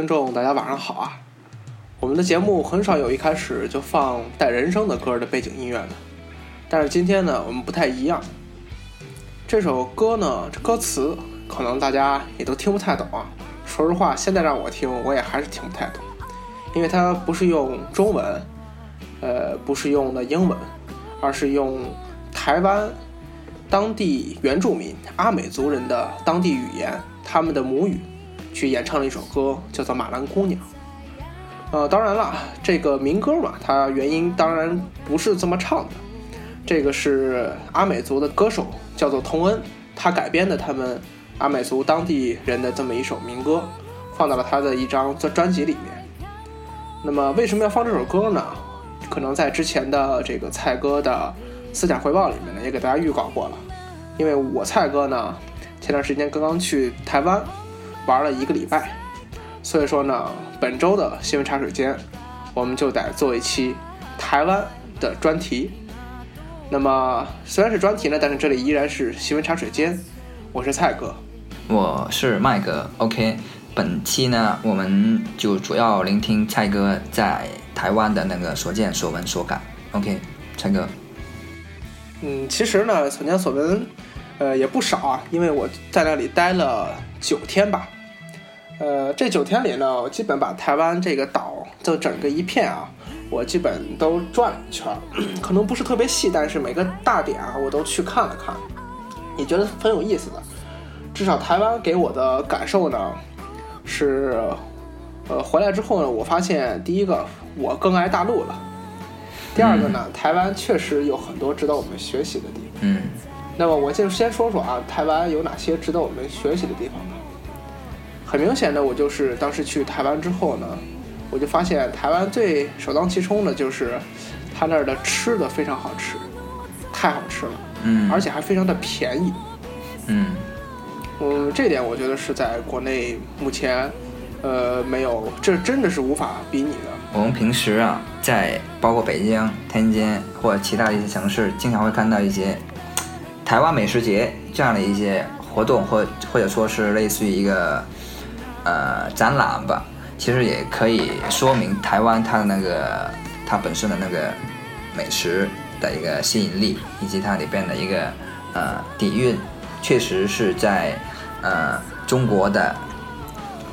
听众，大家晚上好啊！我们的节目很少有一开始就放带人声的歌的背景音乐的，但是今天呢，我们不太一样。这首歌呢，这歌词可能大家也都听不太懂啊。说实话，现在让我听，我也还是听不太懂，因为它不是用中文，呃，不是用的英文，而是用台湾当地原住民阿美族人的当地语言，他们的母语。去演唱了一首歌，叫做《马兰姑娘》。呃，当然了，这个民歌嘛，它原因当然不是这么唱的。这个是阿美族的歌手，叫做童恩，他改编的他们阿美族当地人的这么一首民歌，放到了他的一张专专辑里面。那么为什么要放这首歌呢？可能在之前的这个蔡哥的思想汇报里面呢，也给大家预告过了。因为我蔡哥呢，前段时间刚刚去台湾。玩了一个礼拜，所以说呢，本周的新闻茶水间，我们就得做一期台湾的专题。那么虽然是专题呢，但是这里依然是新闻茶水间。我是蔡哥，我是麦哥。OK，本期呢，我们就主要聆听蔡哥在台湾的那个所见所闻所感。OK，蔡哥。嗯，其实呢，所见所闻，呃，也不少啊，因为我在那里待了九天吧。呃，这九天里呢，我基本把台湾这个岛就整个一片啊，我基本都转了一圈，可能不是特别细，但是每个大点啊，我都去看了看，也觉得很有意思的。至少台湾给我的感受呢，是，呃，回来之后呢，我发现第一个我更爱大陆了，第二个呢，台湾确实有很多值得我们学习的地方。嗯，那么我就先说说啊，台湾有哪些值得我们学习的地方呢？很明显的，我就是当时去台湾之后呢，我就发现台湾最首当其冲的就是它那儿的吃的非常好吃，太好吃了，嗯，而且还非常的便宜，嗯，嗯，这点我觉得是在国内目前，呃，没有，这真的是无法比拟的。我们平时啊，在包括北京、天津或者其他的一些城市，经常会看到一些台湾美食节这样的一些活动，或或者说是类似于一个。呃，展览吧，其实也可以说明台湾它的那个它本身的那个美食的一个吸引力，以及它里边的一个呃底蕴，确实是在呃中国的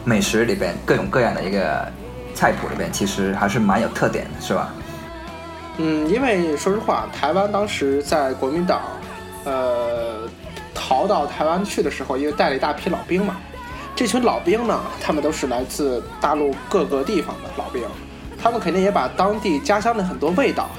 美食里边各种各样的一个菜谱里边，其实还是蛮有特点的，是吧？嗯，因为说实话，台湾当时在国民党呃逃到台湾去的时候，因为带了一大批老兵嘛。这群老兵呢，他们都是来自大陆各个地方的老兵，他们肯定也把当地家乡的很多味道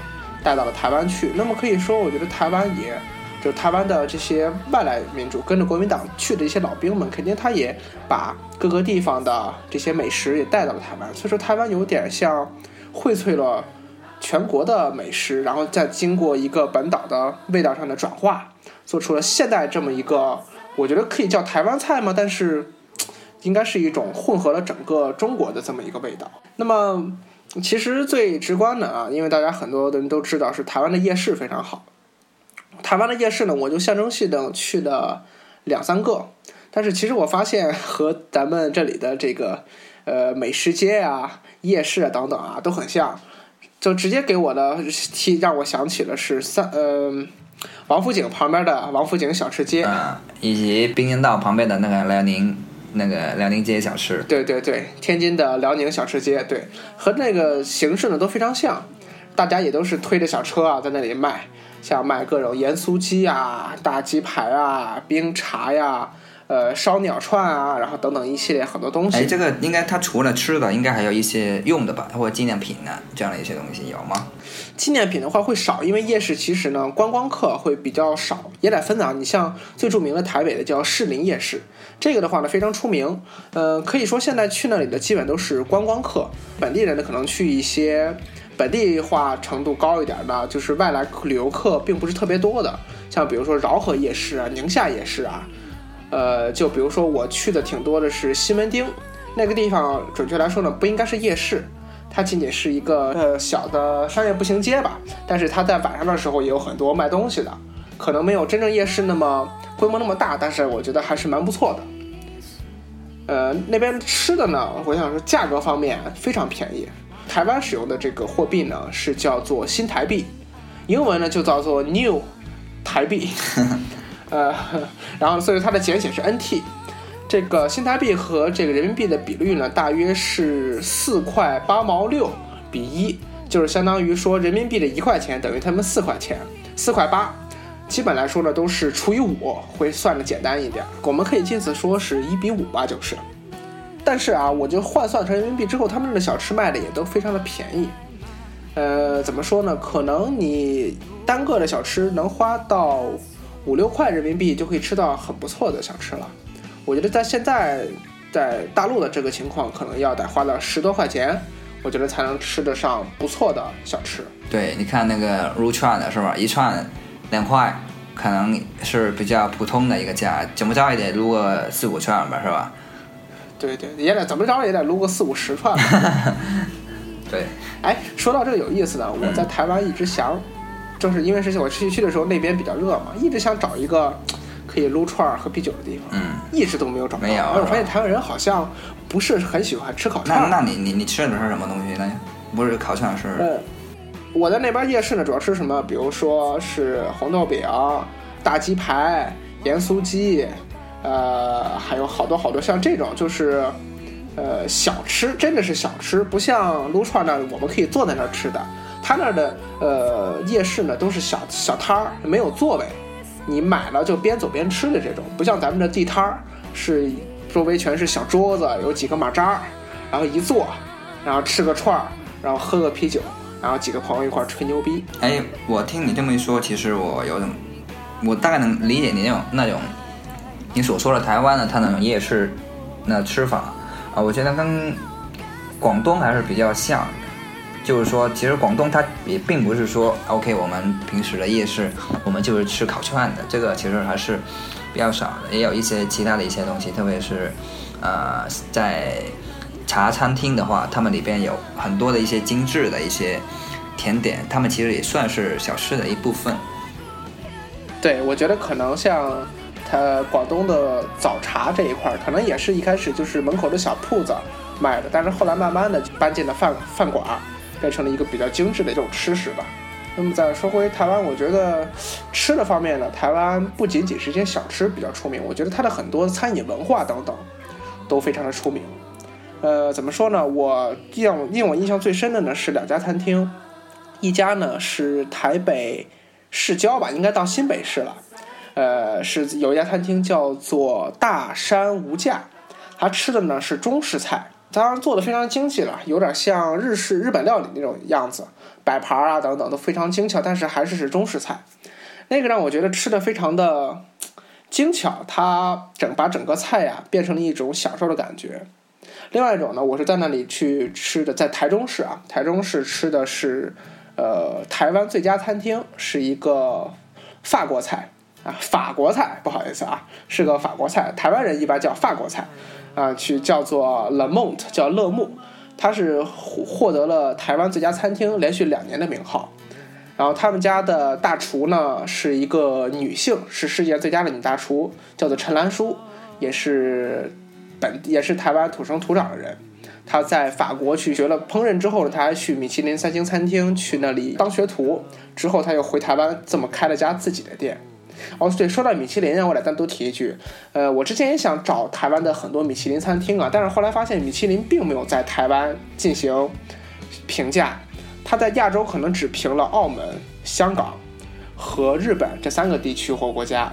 带到了台湾去。那么可以说，我觉得台湾也，就是台湾的这些外来民主跟着国民党去的一些老兵们，肯定他也把各个地方的这些美食也带到了台湾。所以说，台湾有点像荟萃了全国的美食，然后再经过一个本岛的味道上的转化，做出了现代这么一个，我觉得可以叫台湾菜吗？但是。应该是一种混合了整个中国的这么一个味道。那么，其实最直观的啊，因为大家很多的人都知道是台湾的夜市非常好。台湾的夜市呢，我就象征性的去了两三个，但是其实我发现和咱们这里的这个呃美食街啊、夜市啊等等啊都很像，就直接给我的提让我想起了是三呃王府井旁边的王府井小吃街啊，以及滨江道旁边的那个辽宁。那个辽宁街小吃，对对对，天津的辽宁小吃街，对，和那个形式呢都非常像，大家也都是推着小车啊在那里卖，像卖各种盐酥鸡啊、大鸡排啊、冰茶呀、呃烧鸟串啊，然后等等一系列很多东西。哎，这个应该它除了吃的，应该还有一些用的吧，或者纪念品呢，这样的一些东西有吗？纪念品的话会少，因为夜市其实呢观光客会比较少，也得分啊。你像最著名的台北的叫士林夜市，这个的话呢非常出名。呃，可以说现在去那里的基本都是观光客，本地人呢可能去一些本地化程度高一点的，就是外来旅游客并不是特别多的，像比如说饶河夜市啊、宁夏夜市啊。呃，就比如说我去的挺多的是西门町那个地方，准确来说呢不应该是夜市。它仅仅是一个呃小的商业步行街吧，但是它在晚上的时候也有很多卖东西的，可能没有真正夜市那么规模那么大，但是我觉得还是蛮不错的。呃，那边吃的呢，我想说价格方面非常便宜。台湾使用的这个货币呢是叫做新台币，英文呢就叫做 New 台币，呃，然后所以它的简写是 NT。这个新台币和这个人民币的比率呢，大约是四块八毛六比一，就是相当于说人民币的一块钱等于他们四块钱，四块八，基本来说呢都是除以五，会算的简单一点。我们可以借此说是一比五吧，就是。但是啊，我就换算成人民币之后，他们的小吃卖的也都非常的便宜。呃，怎么说呢？可能你单个的小吃能花到五六块人民币，就可以吃到很不错的小吃了。我觉得在现在，在大陆的这个情况，可能要得花到十多块钱，我觉得才能吃得上不错的小吃。对，你看那个撸串的是吧？一串两块，可能是比较普通的一个价，怎么着也得撸个四五串吧，是吧？对对，也得怎么着也得撸个四五十串。对，哎，说到这个有意思的，我在台湾一直想，就是因为是我去去的时候那边比较热嘛，一直想找一个。可以撸串儿喝啤酒的地方，嗯，一直都没有找到。没有，我发现台湾人好像不是很喜欢吃烤串。那那你你你吃的是什么东西呢？不是烤串是？嗯，我在那边夜市呢，主要吃什么？比如说是红豆饼、大鸡排、盐酥鸡，呃，还有好多好多像这种，就是呃小吃，真的是小吃，不像撸串呢，我们可以坐在那儿吃的。他那儿的呃夜市呢，都是小小摊儿，没有座位。你买了就边走边吃的这种，不像咱们的地摊儿，是周围全是小桌子，有几个马扎，然后一坐，然后吃个串儿，然后喝个啤酒，然后几个朋友一块儿吹牛逼。哎，我听你这么一说，其实我有种，我大概能理解你那种那种，你所说的台湾的它那种夜市那吃法啊，我觉得跟广东还是比较像。就是说，其实广东它也并不是说，OK，我们平时的夜市，我们就是吃烤串的，这个其实还是比较少的，也有一些其他的一些东西，特别是，呃，在茶餐厅的话，他们里边有很多的一些精致的一些甜点，他们其实也算是小吃的一部分。对，我觉得可能像它广东的早茶这一块，可能也是一开始就是门口的小铺子卖的，但是后来慢慢的搬进了饭饭馆。变成了一个比较精致的一种吃食吧。那么再说回台湾，我觉得吃的方面呢，台湾不仅仅是一些小吃比较出名，我觉得它的很多餐饮文化等等都非常的出名。呃，怎么说呢？我印令我印象最深的呢是两家餐厅，一家呢是台北市郊吧，应该到新北市了。呃，是有一家餐厅叫做大山无价，它吃的呢是中式菜。当然做的非常精细了，有点像日式日本料理那种样子，摆盘啊等等都非常精巧，但是还是是中式菜。那个让我觉得吃的非常的 精巧，它整把整个菜呀变成了一种享受的感觉。另外一种呢，我是在那里去吃的，在台中市啊，台中市吃的是呃台湾最佳餐厅，是一个法国菜啊，法国菜，不好意思啊，是个法国菜，台湾人一般叫法国菜。啊，去叫做 Le Mont，叫乐木，它是获获得了台湾最佳餐厅连续两年的名号。然后他们家的大厨呢是一个女性，是世界最佳的女大厨，叫做陈兰淑，也是本也是台湾土生土长的人。她在法国去学了烹饪之后，她还去米其林三星餐厅去那里当学徒，之后她又回台湾，这么开了家自己的店。哦，对，说到米其林，我来单独提一句，呃，我之前也想找台湾的很多米其林餐厅啊，但是后来发现米其林并没有在台湾进行评价，它在亚洲可能只评了澳门、香港和日本这三个地区或国家，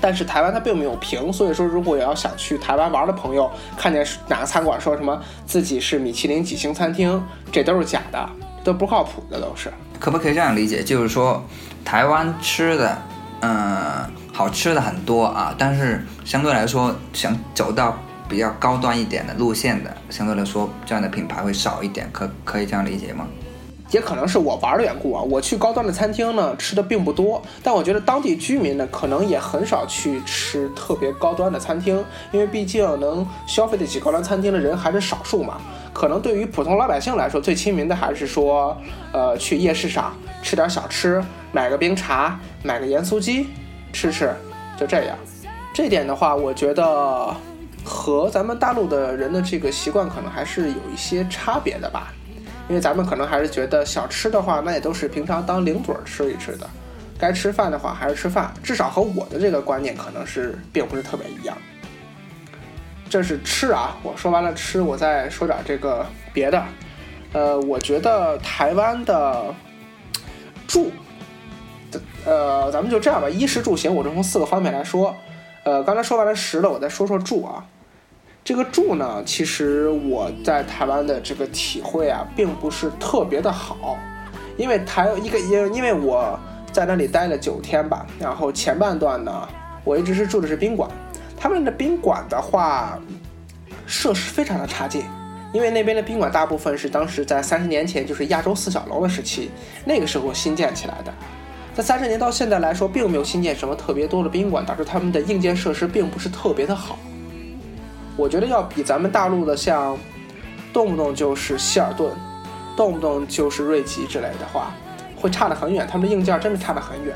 但是台湾它并没有评，所以说如果要想去台湾玩的朋友，看见哪个餐馆说什么自己是米其林几星餐厅，这都是假的，都不靠谱的都是。可不可以这样理解？就是说，台湾吃的，嗯，好吃的很多啊，但是相对来说，想走到比较高端一点的路线的，相对来说这样的品牌会少一点，可可以这样理解吗？也可能是我玩的缘故啊，我去高端的餐厅呢吃的并不多，但我觉得当地居民呢可能也很少去吃特别高端的餐厅，因为毕竟能消费得起高端餐厅的人还是少数嘛。可能对于普通老百姓来说，最亲民的还是说，呃，去夜市上吃点小吃，买个冰茶，买个盐酥鸡吃吃，就这样。这点的话，我觉得和咱们大陆的人的这个习惯可能还是有一些差别的吧。因为咱们可能还是觉得小吃的话，那也都是平常当零嘴吃一吃的，该吃饭的话还是吃饭，至少和我的这个观念可能是并不是特别一样。这是吃啊，我说完了吃，我再说点这个别的。呃，我觉得台湾的住，呃，咱们就这样吧，衣食住行，我就从四个方面来说。呃，刚才说完了食了，我再说说住啊。这个住呢，其实我在台湾的这个体会啊，并不是特别的好，因为台一个因因为我在那里待了九天吧，然后前半段呢，我一直是住的是宾馆，他们的宾馆的话，设施非常的差劲，因为那边的宾馆大部分是当时在三十年前就是亚洲四小龙的时期，那个时候新建起来的，在三十年到现在来说，并没有新建什么特别多的宾馆，导致他们的硬件设施并不是特别的好。我觉得要比咱们大陆的像，动不动就是希尔顿，动不动就是瑞吉之类的话，会差得很远。他们的硬件真的差得很远。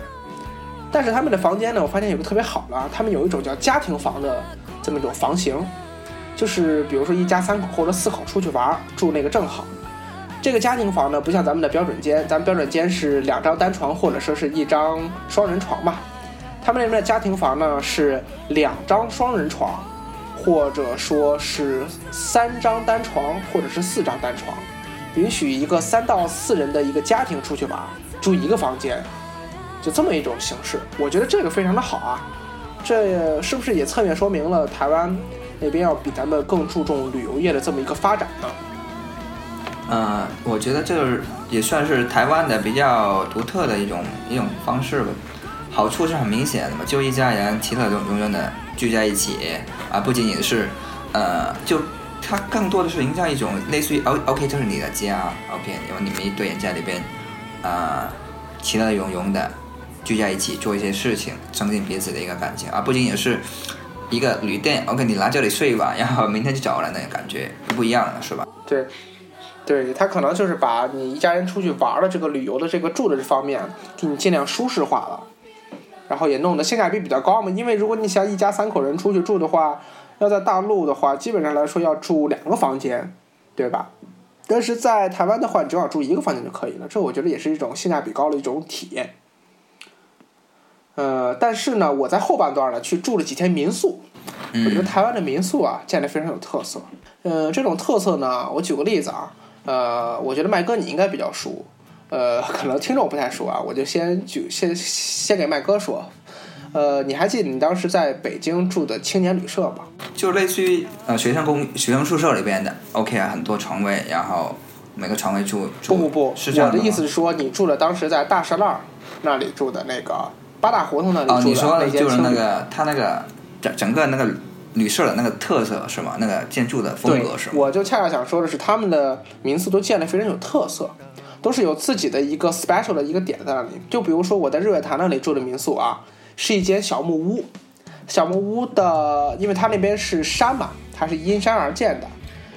但是他们的房间呢，我发现有个特别好的，他们有一种叫家庭房的这么一种房型，就是比如说一家三口或者四口出去玩住那个正好。这个家庭房呢，不像咱们的标准间，咱们标准间是两张单床或者说是一张双人床吧。他们那边的家庭房呢是两张双人床。或者说是三张单床，或者是四张单床，允许一个三到四人的一个家庭出去玩，住一个房间，就这么一种形式。我觉得这个非常的好啊，这是不是也侧面说明了台湾那边要比咱们更注重旅游业的这么一个发展呢？嗯，我觉得这也算是台湾的比较独特的一种一种方式吧。好处是很明显的嘛，就一家人其乐融融融的聚在一起啊，不仅仅是，呃，就它更多的是营造一种类似于 O O K，这是你的家，O K，然后你们一堆人在里边，啊，其乐融融的聚在一起做一些事情，增进彼此的一个感情，而不仅仅是一个旅店，O K，你来这里睡一晚，然后明天就走了，那个感觉不一样了，是吧？对，对他可能就是把你一家人出去玩的这个旅游的这个住的这方面，给你尽量舒适化了。然后也弄得性价比比较高嘛，因为如果你想一家三口人出去住的话，要在大陆的话，基本上来说要住两个房间，对吧？但是在台湾的话，你只要住一个房间就可以了，这我觉得也是一种性价比高的一种体验。呃，但是呢，我在后半段呢去住了几天民宿，我觉得台湾的民宿啊建的非常有特色。呃，这种特色呢，我举个例子啊，呃，我觉得麦哥你应该比较熟。呃，可能听众不太熟啊，我就先举先先给麦哥说，呃，你还记得你当时在北京住的青年旅社吗？就类似于呃学生公学生宿舍里边的，OK 啊，很多床位，然后每个床位住住不不不，是这样的我的意思是说，你住了当时在大石烂那里住的那个八大胡同那里住的哦，你说的就是那个他那个整整个那个旅社的那个特色是吗？那个建筑的风格是吗？我就恰恰想说的是，他们的民宿都建的非常有特色。都是有自己的一个 special 的一个点在那里，就比如说我在日月潭那里住的民宿啊，是一间小木屋，小木屋的，因为它那边是山嘛，它是因山而建的，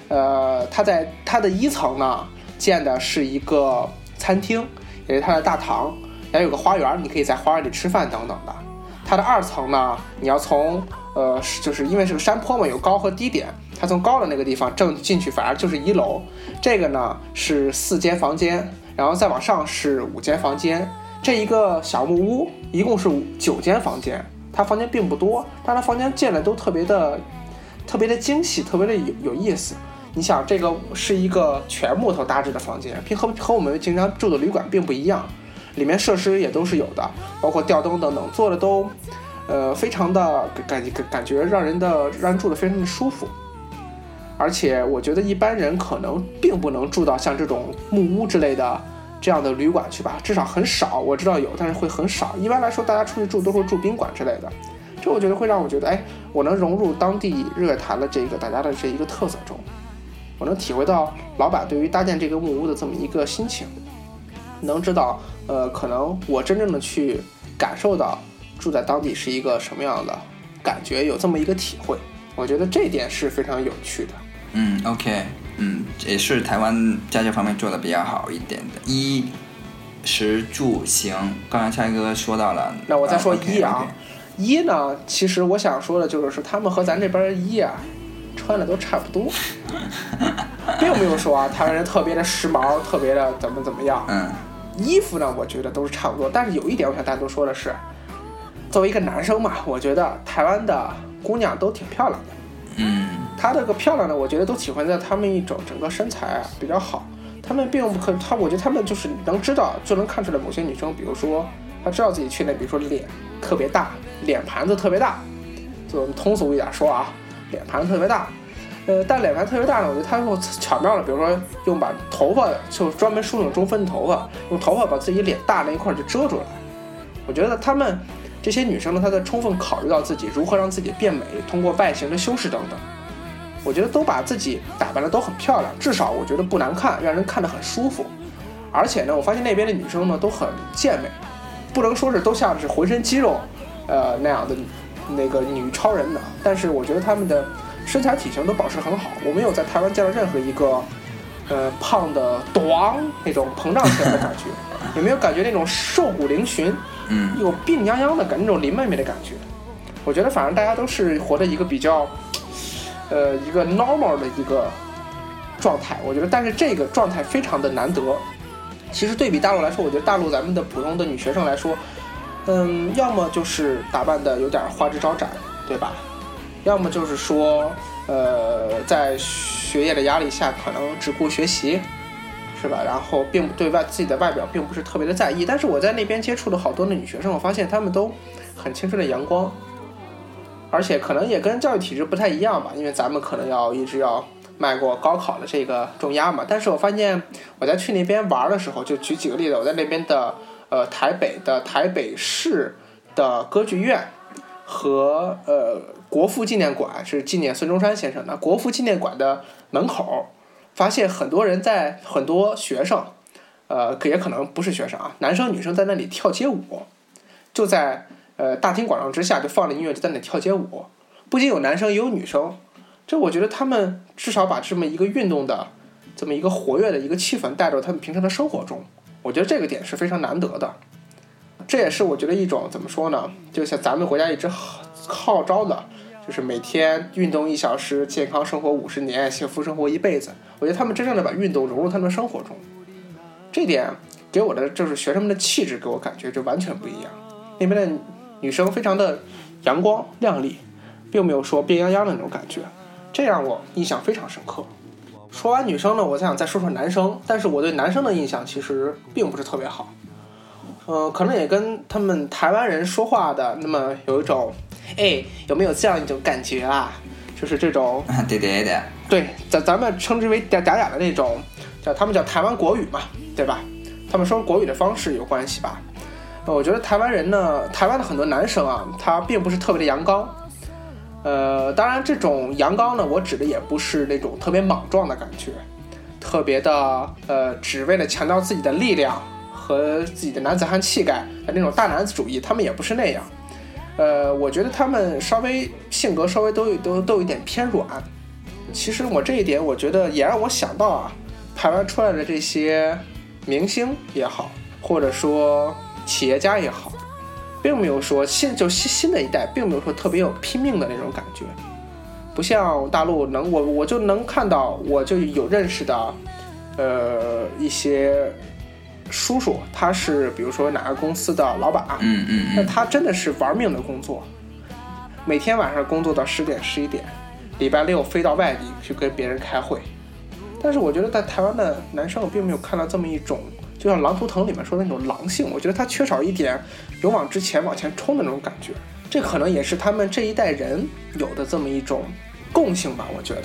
呃，它在它的一层呢建的是一个餐厅，也是它的大堂，还有个花园，你可以在花园里吃饭等等的。它的二层呢，你要从呃，就是因为是个山坡嘛，有高和低点。它从高的那个地方正进去，反而就是一楼。这个呢是四间房间，然后再往上是五间房间。这一个小木屋一共是九间房间，它房间并不多，但它房间建的都特别的、特别的精细，特别的有有意思。你想，这个是一个全木头搭制的房间，并和和我们经常住的旅馆并不一样，里面设施也都是有的，包括吊灯等等，做的都。呃，非常的感感感觉让人的让人住的非常的舒服。而且我觉得一般人可能并不能住到像这种木屋之类的这样的旅馆去吧，至少很少。我知道有，但是会很少。一般来说，大家出去住都是住宾馆之类的。这我觉得会让我觉得，哎，我能融入当地日月潭的这个大家的这一个特色中，我能体会到老板对于搭建这个木屋的这么一个心情，能知道，呃，可能我真正的去感受到住在当地是一个什么样的感觉，有这么一个体会。我觉得这点是非常有趣的。嗯，OK，嗯，也是台湾在这方面做的比较好一点的。衣食住行，刚才蔡哥说到了，那我再说衣啊，衣呢，其实我想说的就是说，他们和咱这边衣啊，穿的都差不多，并没有说啊，台湾人特别的时髦，特别的怎么怎么样。嗯，衣服呢，我觉得都是差不多，但是有一点，我想大家都说的是，作为一个男生嘛，我觉得台湾的姑娘都挺漂亮的。嗯。她这个漂亮呢，我觉得都喜欢在她们一种整个身材啊比较好。她们并不可，她我觉得她们就是能知道，就能看出来某些女生，比如说她知道自己去那，比如说脸特别大，脸盘子特别大，就通俗一点说啊，脸盘子特别大。呃，但脸盘特别大呢，我觉得她用巧妙的，比如说用把头发就专门梳那种中分头发，用头发把自己脸大那一块就遮住了。我觉得她们这些女生呢，她在充分考虑到自己如何让自己变美，通过外形的修饰等等。我觉得都把自己打扮的都很漂亮，至少我觉得不难看，让人看得很舒服。而且呢，我发现那边的女生呢都很健美，不能说是都像是浑身肌肉，呃那样的那个女超人的，但是我觉得她们的身材体型都保持很好。我没有在台湾见到任何一个，呃胖的咣那种膨胀起来的感觉，有没有感觉那种瘦骨嶙峋，嗯，有病殃殃的感觉，那种林妹妹的感觉。我觉得反正大家都是活着一个比较。呃，一个 normal 的一个状态，我觉得，但是这个状态非常的难得。其实对比大陆来说，我觉得大陆咱们的普通的女学生来说，嗯，要么就是打扮的有点花枝招展，对吧？要么就是说，呃，在学业的压力下，可能只顾学习，是吧？然后并不对外自己的外表并不是特别的在意。但是我在那边接触了好多的女学生，我发现她们都很青春的阳光。而且可能也跟教育体制不太一样吧，因为咱们可能要一直要迈过高考的这个重压嘛。但是我发现我在去那边玩的时候，就举几个例子，我在那边的呃台北的台北市的歌剧院和呃国父纪念馆是纪念孙中山先生的国父纪念馆的门口，发现很多人在很多学生，呃也可能不是学生啊，男生女生在那里跳街舞，就在。呃，大庭广众之下就放着音乐就在那里跳街舞，不仅有男生也有女生，这我觉得他们至少把这么一个运动的，这么一个活跃的一个气氛带入他们平常的生活中，我觉得这个点是非常难得的。这也是我觉得一种怎么说呢？就像咱们国家一直号召的，就是每天运动一小时，健康生活五十年，幸福生活一辈子。我觉得他们真正的把运动融入他们生活中，这点给我的就是学生们的气质给我感觉就完全不一样。那边的。女生非常的阳光亮丽，并没有说病殃殃的那种感觉，这让我印象非常深刻。说完女生呢，我想再说说男生，但是我对男生的印象其实并不是特别好。呃，可能也跟他们台湾人说话的那么有一种，哎，有没有这样一种感觉啊？就是这种，对对对，对，咱咱们称之为嗲嗲嗲的那种，叫他们叫台湾国语嘛，对吧？他们说国语的方式有关系吧？我觉得台湾人呢，台湾的很多男生啊，他并不是特别的阳刚。呃，当然这种阳刚呢，我指的也不是那种特别莽撞的感觉，特别的呃，只为了强调自己的力量和自己的男子汉气概的那种大男子主义，他们也不是那样。呃，我觉得他们稍微性格稍微都有都都有一点偏软。其实我这一点，我觉得也让我想到啊，台湾出来的这些明星也好，或者说。企业家也好，并没有说新就新新的一代，并没有说特别有拼命的那种感觉，不像大陆能我我就能看到，我就有认识的，呃一些叔叔，他是比如说哪个公司的老板，嗯嗯，那他真的是玩命的工作，每天晚上工作到十点十一点，礼拜六飞到外地去跟别人开会，但是我觉得在台湾的男生，我并没有看到这么一种。就像《狼图腾》里面说的那种狼性，我觉得他缺少一点勇往直前、往前冲的那种感觉。这可能也是他们这一代人有的这么一种共性吧，我觉得。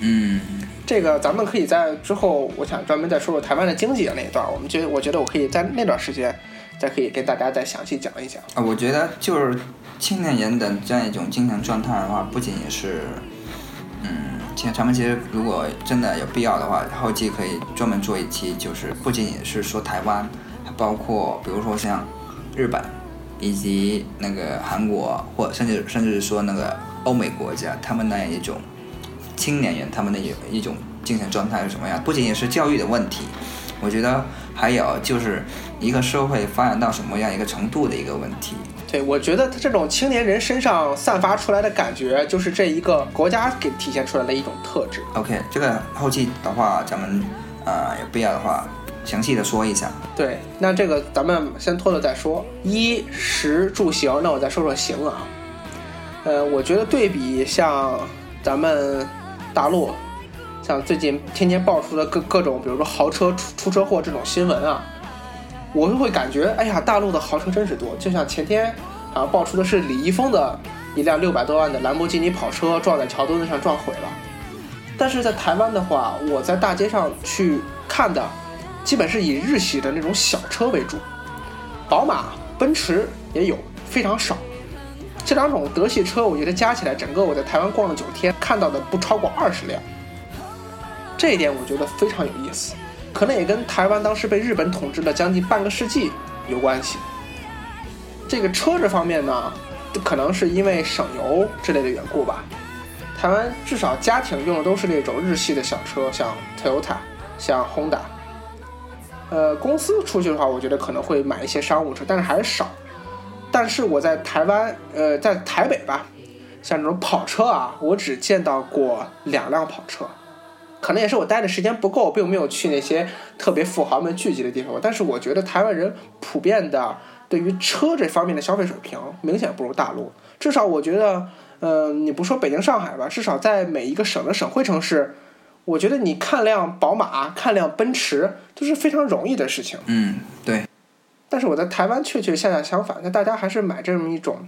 嗯，这个咱们可以在之后，我想专门再说说台湾的经济的那一段。我们觉，我觉得我可以在那段时间，再可以跟大家再详细讲一讲。啊，我觉得就是青年人的这样一种精神状态的话，不仅也是，嗯，其实咱们其实如果真的有必要的话，后期可以专门做一期，就是不仅仅是说台湾，还包括比如说像日本，以及那个韩国，或甚至甚至是说那个欧美国家，他们那样一种。青年人他们的一一种精神状态是什么样？不仅仅是教育的问题，我觉得还有就是一个社会发展到什么样一个程度的一个问题。对，我觉得他这种青年人身上散发出来的感觉，就是这一个国家给体现出来的一种特质。OK，这个后期的话，咱们呃有必要的话详细的说一下。对，那这个咱们先拖着再说。衣食住行，那我再说说行啊。呃，我觉得对比像咱们。大陆，像最近天天爆出的各各种，比如说豪车出出车祸这种新闻啊，我就会感觉，哎呀，大陆的豪车真是多。就像前天啊爆出的是李易峰的一辆六百多万的兰博基尼跑车撞在桥墩子上撞毁了。但是在台湾的话，我在大街上去看的，基本是以日系的那种小车为主，宝马、奔驰也有，非常少。这两种德系车，我觉得加起来，整个我在台湾逛了九天，看到的不超过二十辆。这一点我觉得非常有意思，可能也跟台湾当时被日本统治了将近半个世纪有关系。这个车这方面呢，可能是因为省油之类的缘故吧。台湾至少家庭用的都是那种日系的小车，像 Toyota，像 Honda。呃，公司出去的话，我觉得可能会买一些商务车，但是还是少。但是我在台湾，呃，在台北吧，像这种跑车啊，我只见到过两辆跑车，可能也是我待的时间不够，并没有去那些特别富豪们聚集的地方。但是我觉得台湾人普遍的对于车这方面的消费水平明显不如大陆。至少我觉得，呃，你不说北京、上海吧，至少在每一个省的省会城市，我觉得你看辆宝马、看辆奔驰都是非常容易的事情。嗯，对。但是我在台湾确确恰恰相反，那大家还是买这么一种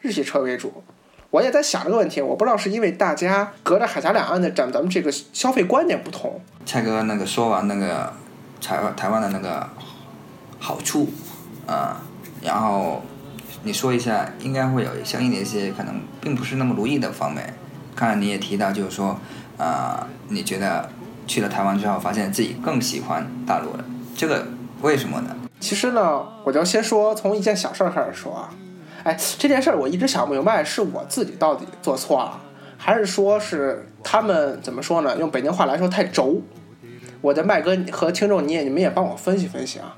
日系车为主。我也在想这个问题，我不知道是因为大家隔着海峡两岸的咱咱们这个消费观念不同。蔡哥那个说完那个台湾台湾的那个好处啊，然后你说一下，应该会有相应的一些可能并不是那么如意的方面。刚才你也提到，就是说啊，你觉得去了台湾之后，发现自己更喜欢大陆了，这个为什么呢？其实呢，我就先说从一件小事儿开始说啊，哎，这件事儿我一直想不明白，是我自己到底做错了，还是说是他们怎么说呢？用北京话来说太轴。我的麦哥和听众，你也你们也帮我分析分析啊。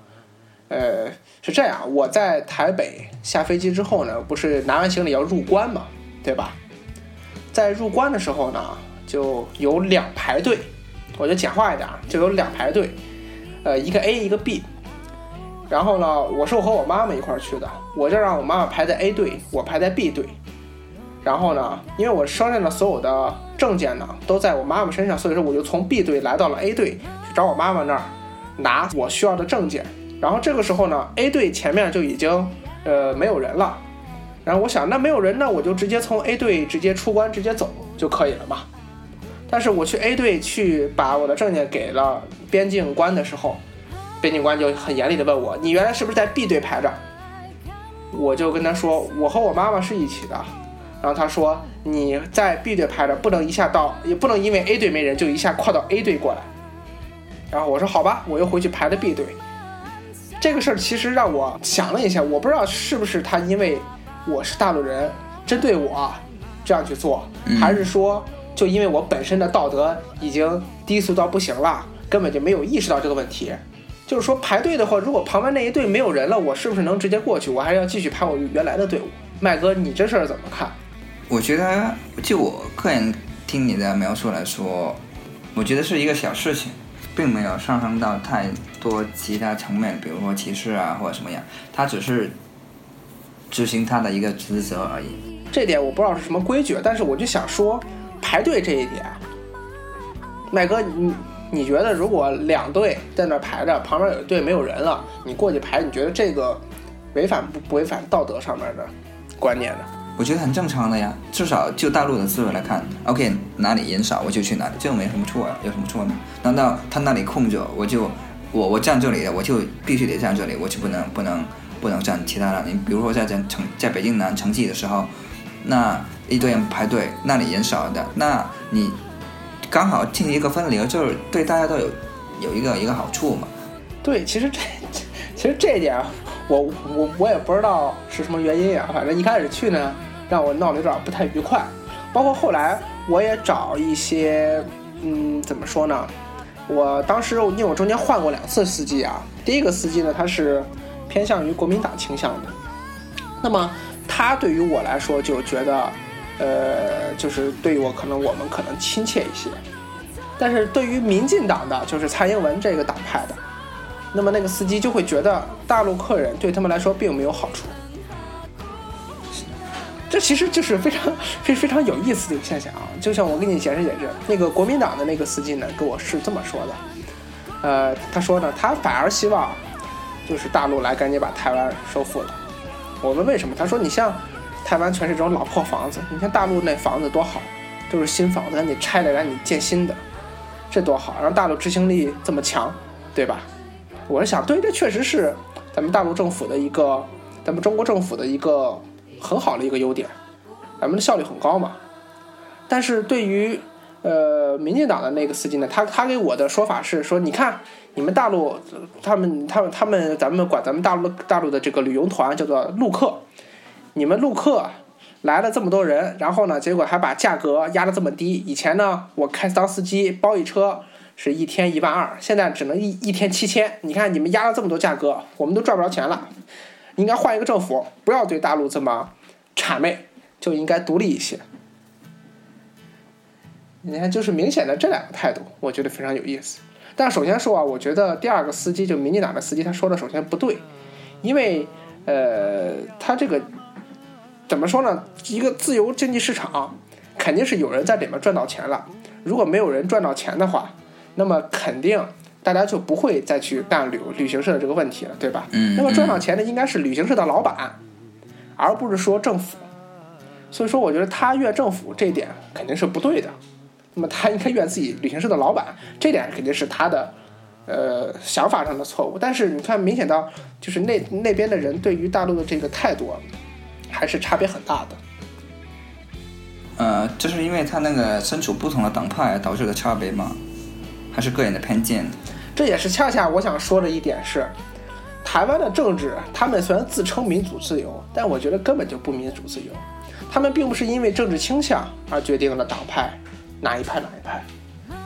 呃，是这样，我在台北下飞机之后呢，不是拿完行李要入关嘛，对吧？在入关的时候呢，就有两排队，我就简化一点，就有两排队，呃，一个 A 一个 B。然后呢，我是和我妈妈一块去的，我就让我妈妈排在 A 队，我排在 B 队。然后呢，因为我身上的所有的证件呢都在我妈妈身上，所以说我就从 B 队来到了 A 队去找我妈妈那儿拿我需要的证件。然后这个时候呢，A 队前面就已经呃没有人了。然后我想，那没有人那，我就直接从 A 队直接出关，直接走就可以了嘛。但是我去 A 队去把我的证件给了边境关的时候。边警官就很严厉的问我：“你原来是不是在 B 队排着？”我就跟他说：“我和我妈妈是一起的。”然后他说：“你在 B 队排着，不能一下到，也不能因为 A 队没人就一下跨到 A 队过来。”然后我说：“好吧，我又回去排了 B 队。”这个事儿其实让我想了一下，我不知道是不是他因为我是大陆人，针对我这样去做，还是说就因为我本身的道德已经低俗到不行了，根本就没有意识到这个问题。就是说排队的话，如果旁边那一队没有人了，我是不是能直接过去？我还是要继续排我原来的队伍？麦哥，你这事儿怎么看？我觉得，就我个人听你的描述来说，我觉得是一个小事情，并没有上升到太多其他层面，比如说歧视啊或者什么样。他只是执行他的一个职责而已。这点我不知道是什么规矩，但是我就想说，排队这一点，麦哥你。你觉得如果两队在那排着，旁边有一队没有人了，你过去排，你觉得这个违反不不违反道德上面的观念呢？我觉得很正常的呀。至少就大陆的思维来看，OK 哪里人少我就去哪里，这没什么错呀，有什么错呢？难道他那里空着，我就我我站这里的，我就必须得站这里，我就不能不能不能站其他的？你比如说在在成在北京南城际的时候，那一堆人排队，那里人少的，那你刚好进行一个分流，就是对大家都有有一个一个好处嘛。对，其实这 其实这一点，我我我也不知道是什么原因啊。反正一开始去呢，让我闹得有点不太愉快。包括后来我也找一些，嗯，怎么说呢？我当时因为我中间换过两次司机啊，第一个司机呢他是偏向于国民党倾向的，那么他对于我来说就觉得，呃，就是对我可能我们可能亲切一些，但是对于民进党的就是蔡英文这个党派的。那么那个司机就会觉得大陆客人对他们来说并没有好处，这其实就是非常非非常有意思的一个现象啊！就像我给你解释解释，那个国民党的那个司机呢，跟我是这么说的，呃，他说呢，他反而希望就是大陆来赶紧把台湾收复了。我们为什么？他说你像台湾全是这种老破房子，你看大陆那房子多好，都是新房子，你拆了，让你建新的，这多好，让大陆执行力这么强，对吧？我是想，对，这确实是咱们大陆政府的一个，咱们中国政府的一个很好的一个优点，咱们的效率很高嘛。但是对于呃民进党的那个司机呢，他他给我的说法是说，你看你们大陆，他们他们他们，咱们管咱们大陆大陆的这个旅游团叫做陆客，你们陆客来了这么多人，然后呢，结果还把价格压得这么低。以前呢，我开当司机包一车。是一天一万二，现在只能一一天七千。你看你们压了这么多价格，我们都赚不着钱了。应该换一个政府，不要对大陆这么谄媚，就应该独立一些。你看，就是明显的这两个态度，我觉得非常有意思。但首先说啊，我觉得第二个司机就民进党的司机，他说的首先不对，因为呃，他这个怎么说呢？一个自由经济市场，肯定是有人在里面赚到钱了。如果没有人赚到钱的话，那么肯定大家就不会再去干旅旅行社的这个问题了，对吧？嗯。那么赚到钱的应该是旅行社的老板，而不是说政府。所以说，我觉得他怨政府这一点肯定是不对的。那么他应该怨自己旅行社的老板，这点肯定是他的呃想法上的错误。但是你看，明显到就是那那边的人对于大陆的这个态度还是差别很大的。呃，就是因为他那个身处不同的党派导致的差别吗。还是个人的偏见，这也是恰恰我想说的一点是，台湾的政治，他们虽然自称民主自由，但我觉得根本就不民主自由。他们并不是因为政治倾向而决定了党派哪一派哪一派。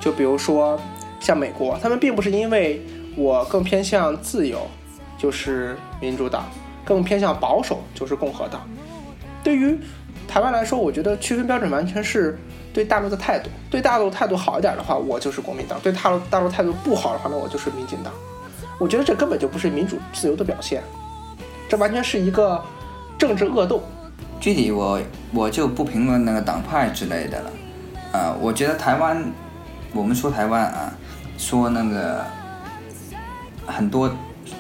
就比如说像美国，他们并不是因为我更偏向自由就是民主党，更偏向保守就是共和党。对于台湾来说，我觉得区分标准完全是。对大陆的态度，对大陆态度好一点的话，我就是国民党；对大陆大陆态度不好的话，那我就是民进党。我觉得这根本就不是民主自由的表现，这完全是一个政治恶斗。具体我我就不评论那个党派之类的了。呃，我觉得台湾，我们说台湾啊，说那个很多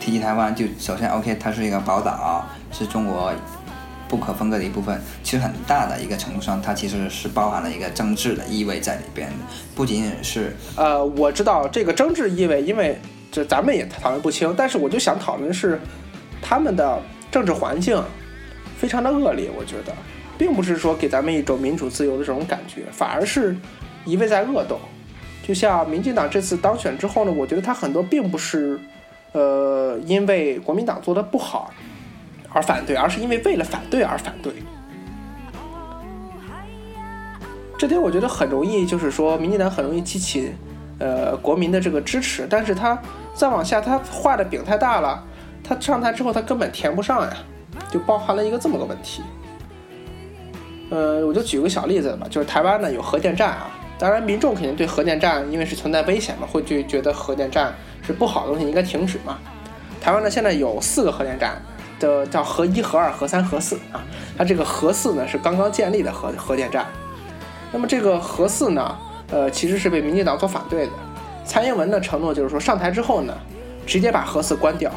提及台湾，就首先 OK，它是一个宝岛，是中国。不可分割的一部分，其实很大的一个程度上，它其实是包含了一个政治的意味在里边的，不仅仅是呃，我知道这个政治意味，因为这咱们也讨论不清，但是我就想讨论是，他们的政治环境非常的恶劣，我觉得，并不是说给咱们一种民主自由的这种感觉，反而是一味在恶斗。就像民进党这次当选之后呢，我觉得他很多并不是呃因为国民党做的不好。而反对，而是因为为了反对而反对，这点我觉得很容易，就是说，民进党很容易激起，呃，国民的这个支持。但是他再往下，他画的饼太大了，他上台之后他根本填不上呀，就包含了一个这么个问题。呃，我就举个小例子吧，就是台湾呢有核电站啊，当然民众肯定对核电站因为是存在危险嘛，会就觉得核电站是不好的东西，应该停止嘛。台湾呢现在有四个核电站。的叫核一、核二、核三、核四啊，它这个核四呢是刚刚建立的核核电站。那么这个核四呢，呃，其实是被民进党所反对的。蔡英文的承诺就是说，上台之后呢，直接把核四关掉，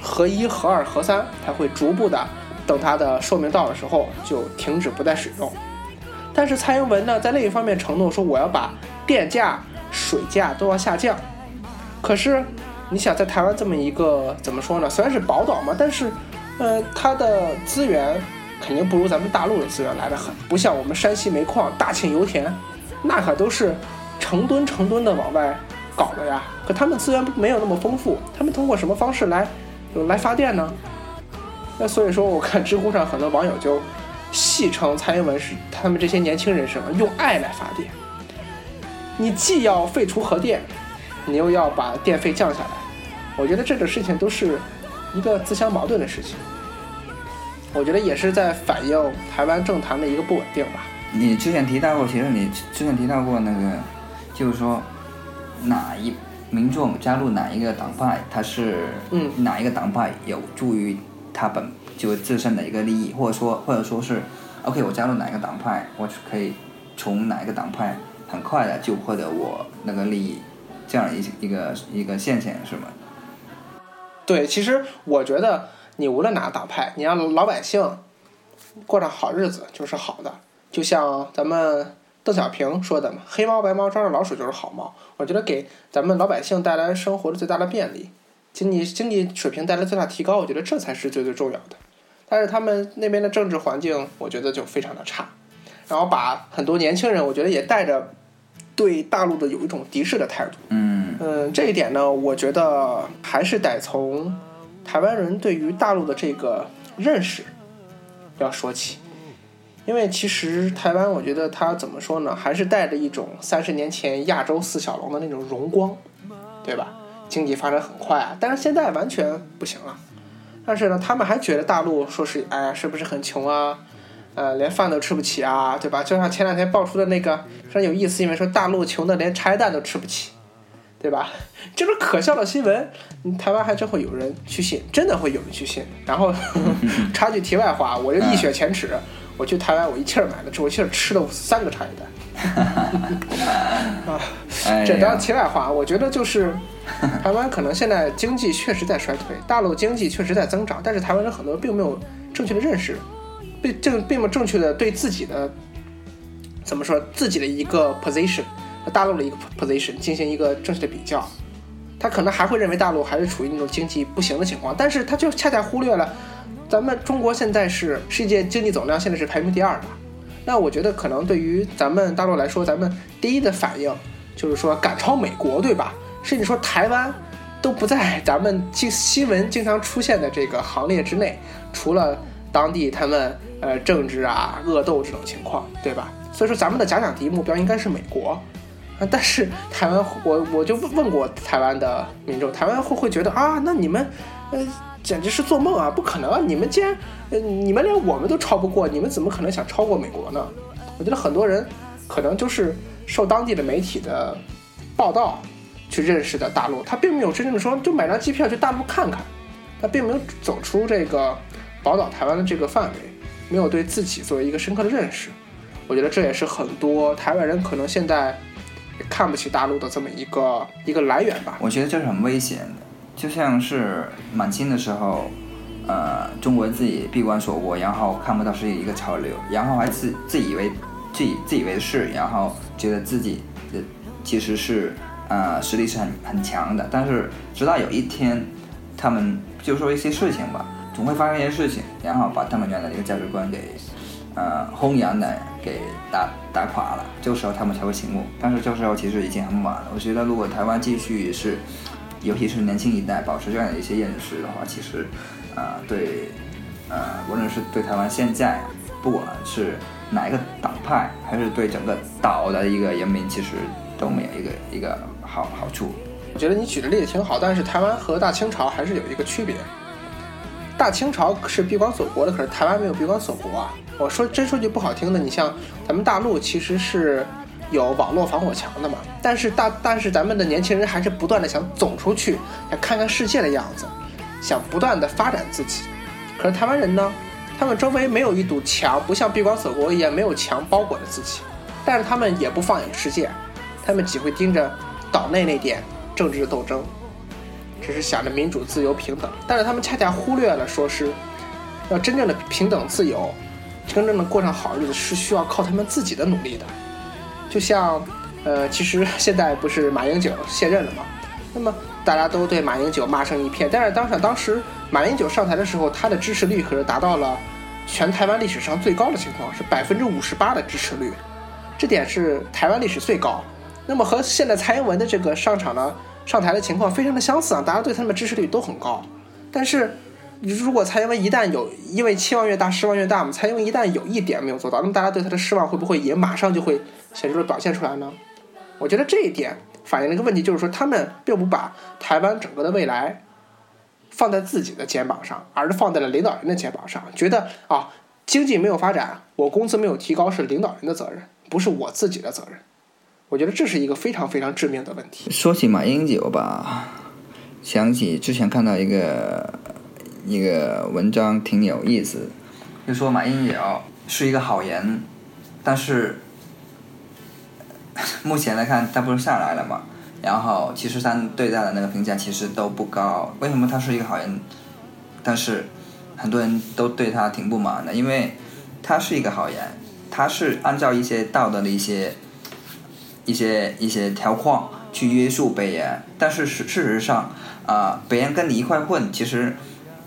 核一、核二、核三它会逐步的等它的寿命到的时候就停止不再使用。但是蔡英文呢，在另一方面承诺说我要把电价、水价都要下降。可是你想在台湾这么一个怎么说呢？虽然是宝岛嘛，但是，呃，它的资源肯定不如咱们大陆的资源来的很，不像我们山西煤矿、大庆油田，那可都是成吨成吨的往外搞的呀。可他们资源没有那么丰富，他们通过什么方式来来发电呢？那所以说，我看知乎上很多网友就。戏称蔡英文是他们这些年轻人什么用爱来发电？你既要废除核电，你又要把电费降下来，我觉得这个事情都是一个自相矛盾的事情。我觉得也是在反映台湾政坛的一个不稳定吧。你之前提到过，其实你之前提到过那个，就是说哪一民众加入哪一个党派，他是嗯哪一个党派有助于他本。就自身的一个利益，或者说，或者说是，OK，我加入哪一个党派，我可以从哪一个党派很快的就获得我那个利益，这样一一个一个现象是吗？对，其实我觉得你无论哪个党派，你让老百姓过上好日子就是好的。就像咱们邓小平说的嘛，“黑猫白猫抓着老鼠就是好猫。”我觉得给咱们老百姓带来生活的最大的便利。经济经济水平带来最大提高，我觉得这才是最最重要的。但是他们那边的政治环境，我觉得就非常的差，然后把很多年轻人，我觉得也带着对大陆的有一种敌视的态度。嗯嗯，这一点呢，我觉得还是得从台湾人对于大陆的这个认识要说起，因为其实台湾，我觉得它怎么说呢，还是带着一种三十年前亚洲四小龙的那种荣光，对吧？经济发展很快啊，但是现在完全不行了。但是呢，他们还觉得大陆说是哎呀，是不是很穷啊？呃，连饭都吃不起啊，对吧？就像前两天爆出的那个非常有意思，因为说大陆穷的连茶叶蛋都吃不起，对吧？这种可笑的新闻，台湾还真会有人去信，真的会有人去信。然后 插句题外话，我就一雪前耻，我去台湾，我一气儿买了，这我一气儿吃了三个茶叶蛋。啊，这当题外话，我觉得就是台湾可能现在经济确实在衰退，大陆经济确实在增长，但是台湾人很多并没有正确的认识，并正并没有正确的对自己的怎么说自己的一个 position 和大陆的一个 position 进行一个正确的比较，他可能还会认为大陆还是处于那种经济不行的情况，但是他就恰恰忽略了咱们中国现在是世界经济总量现在是排名第二的。那我觉得可能对于咱们大陆来说，咱们第一的反应就是说赶超美国，对吧？甚至说台湾都不在咱们新新闻经常出现的这个行列之内，除了当地他们呃政治啊恶斗这种情况，对吧？所以说咱们的假想敌目标应该是美国。啊但是台湾，我我就问问过台湾的民众，台湾会会觉得啊，那你们呃。简直是做梦啊！不可能啊！你们既然，呃，你们连我们都超不过，你们怎么可能想超过美国呢？我觉得很多人可能就是受当地的媒体的报道去认识的大陆，他并没有真正的说就买张机票去大陆看看，他并没有走出这个宝岛台湾的这个范围，没有对自己作为一个深刻的认识。我觉得这也是很多台湾人可能现在看不起大陆的这么一个一个来源吧。我觉得这是很危险的。就像是满清的时候，呃，中国自己闭关锁国，然后看不到是一个潮流，然后还自自以为自以自以为是，然后觉得自己的其实是呃实力是很很强的。但是直到有一天，他们就说一些事情吧，总会发生一些事情，然后把他们原来的一个价值观给呃弘扬的给打打垮了。这个时候他们才会醒悟，但是这时候其实已经很晚了。我觉得如果台湾继续是。尤其是年轻一代保持这样的一些认识的话，其实，呃，对，呃，无论是对台湾现在，不管是哪一个党派，还是对整个岛的一个人民，其实都没有一个一个好好处。我觉得你举的例子挺好，但是台湾和大清朝还是有一个区别。大清朝是闭关锁国的，可是台湾没有闭关锁国啊。我说真说句不好听的，你像咱们大陆其实是。有网络防火墙的嘛？但是大，但是咱们的年轻人还是不断的想走出去，想看看世界的样子，想不断的发展自己。可是台湾人呢？他们周围没有一堵墙，不像闭关锁国一样没有墙包裹着自己。但是他们也不放眼世界，他们只会盯着岛内那点政治斗争，只是想着民主、自由、平等。但是他们恰恰忽略了，说是要真正的平等自由，真正的过上好日子，是需要靠他们自己的努力的。就像，呃，其实现在不是马英九卸任了吗？那么大家都对马英九骂声一片，但是当时当时马英九上台的时候，他的支持率可是达到了全台湾历史上最高的情况，是百分之五十八的支持率，这点是台湾历史最高。那么和现在蔡英文的这个上场呢上台的情况非常的相似啊，大家对他们支持率都很高。但是如果蔡英文一旦有因为期望越大失望越大嘛，蔡英文一旦有一点没有做到，那么大家对他的失望会不会也马上就会显著的表现出来呢？我觉得这一点。反映了一个问题，就是说他们并不把台湾整个的未来放在自己的肩膀上，而是放在了领导人的肩膀上，觉得啊，经济没有发展，我工资没有提高是领导人的责任，不是我自己的责任。我觉得这是一个非常非常致命的问题。说起马英九吧，想起之前看到一个一个文章，挺有意思，就说马英九是一个好人，但是。目前来看，他不是下来了嘛？然后其实他对他的那个评价其实都不高。为什么他是一个好人？但是很多人都对他挺不满的，因为他是一个好人，他是按照一些道德的一些一些一些条框去约束别人。但是事事实上，啊，别人跟你一块混，其实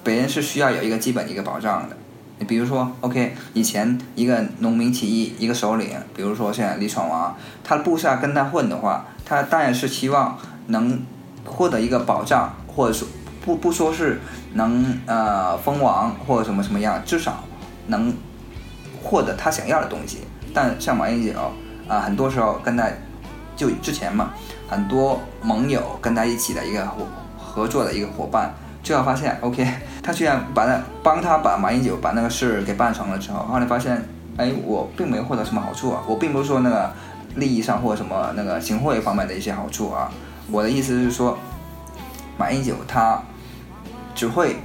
别人是需要有一个基本的一个保障的。你比如说，OK，以前一个农民起义，一个首领，比如说现在李闯王，他的部下跟他混的话，他当然是希望能获得一个保障，或者说不不说是能呃封王或者什么什么样，至少能获得他想要的东西。但像马英九啊，很多时候跟他就之前嘛，很多盟友跟他一起的一个合合作的一个伙伴。最后发现，OK，他居然把那帮他把马英九把那个事给办成了之后，后来发现，哎，我并没有获得什么好处啊，我并不是说那个利益上或者什么那个行贿方面的一些好处啊，我的意思是说，马英九他只会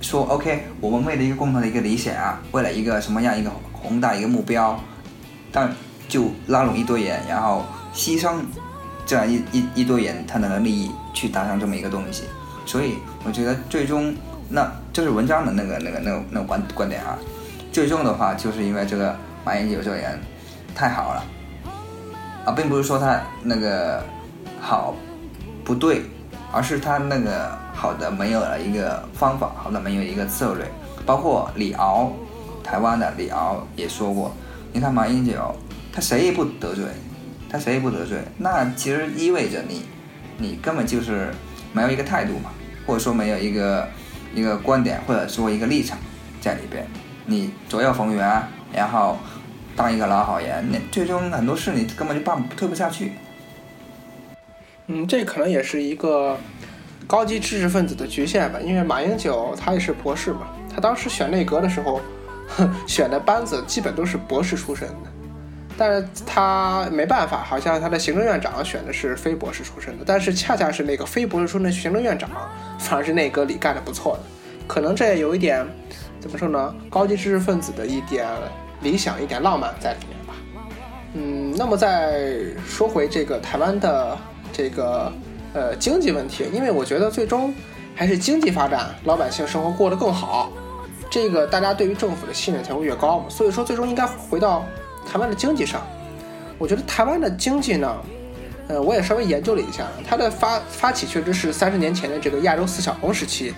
说，OK，我们为了一个共同的一个理想啊，为了一个什么样一个宏大一个目标，但就拉拢一堆人，然后牺牲这样一一一堆人他的利益去达成这么一个东西。所以我觉得最终，那这是文章的那个、那个、那个、那个观观点啊。最终的话，就是因为这个马英九这个人太好了啊，并不是说他那个好不对，而是他那个好的没有了一个方法，好的没有一个策略。包括李敖，台湾的李敖也说过，你看马英九，他谁也不得罪，他谁也不得罪，那其实意味着你，你根本就是。没有一个态度嘛，或者说没有一个一个观点，或者说一个立场在里边，你左右逢源，然后当一个老好人，那最终很多事你根本就办推不下去。嗯，这可能也是一个高级知识分子的局限吧，因为马英九他也是博士嘛，他当时选内阁的时候，选的班子基本都是博士出身的。但是他没办法，好像他的行政院长选的是非博士出身的，但是恰恰是那个非博士出身的行政院长，反而是内阁里干的不错的，可能这也有一点，怎么说呢？高级知识分子的一点理想、一点浪漫在里面吧。嗯，那么再说回这个台湾的这个呃经济问题，因为我觉得最终还是经济发展，老百姓生活过得更好，这个大家对于政府的信任才会越高嘛。所以说，最终应该回到。台湾的经济上，我觉得台湾的经济呢，呃，我也稍微研究了一下，它的发发起确实是三十年前的这个亚洲四小龙时期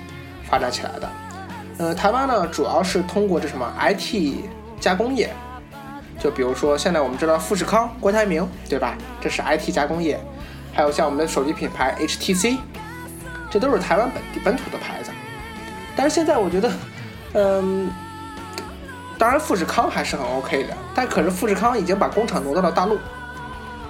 发展起来的。呃，台湾呢主要是通过这什么 IT 加工业，就比如说现在我们知道富士康、郭台铭，对吧？这是 IT 加工业，还有像我们的手机品牌 HTC，这都是台湾本地本土的牌子。但是现在我觉得，嗯。当然，富士康还是很 OK 的，但可是富士康已经把工厂挪到了大陆。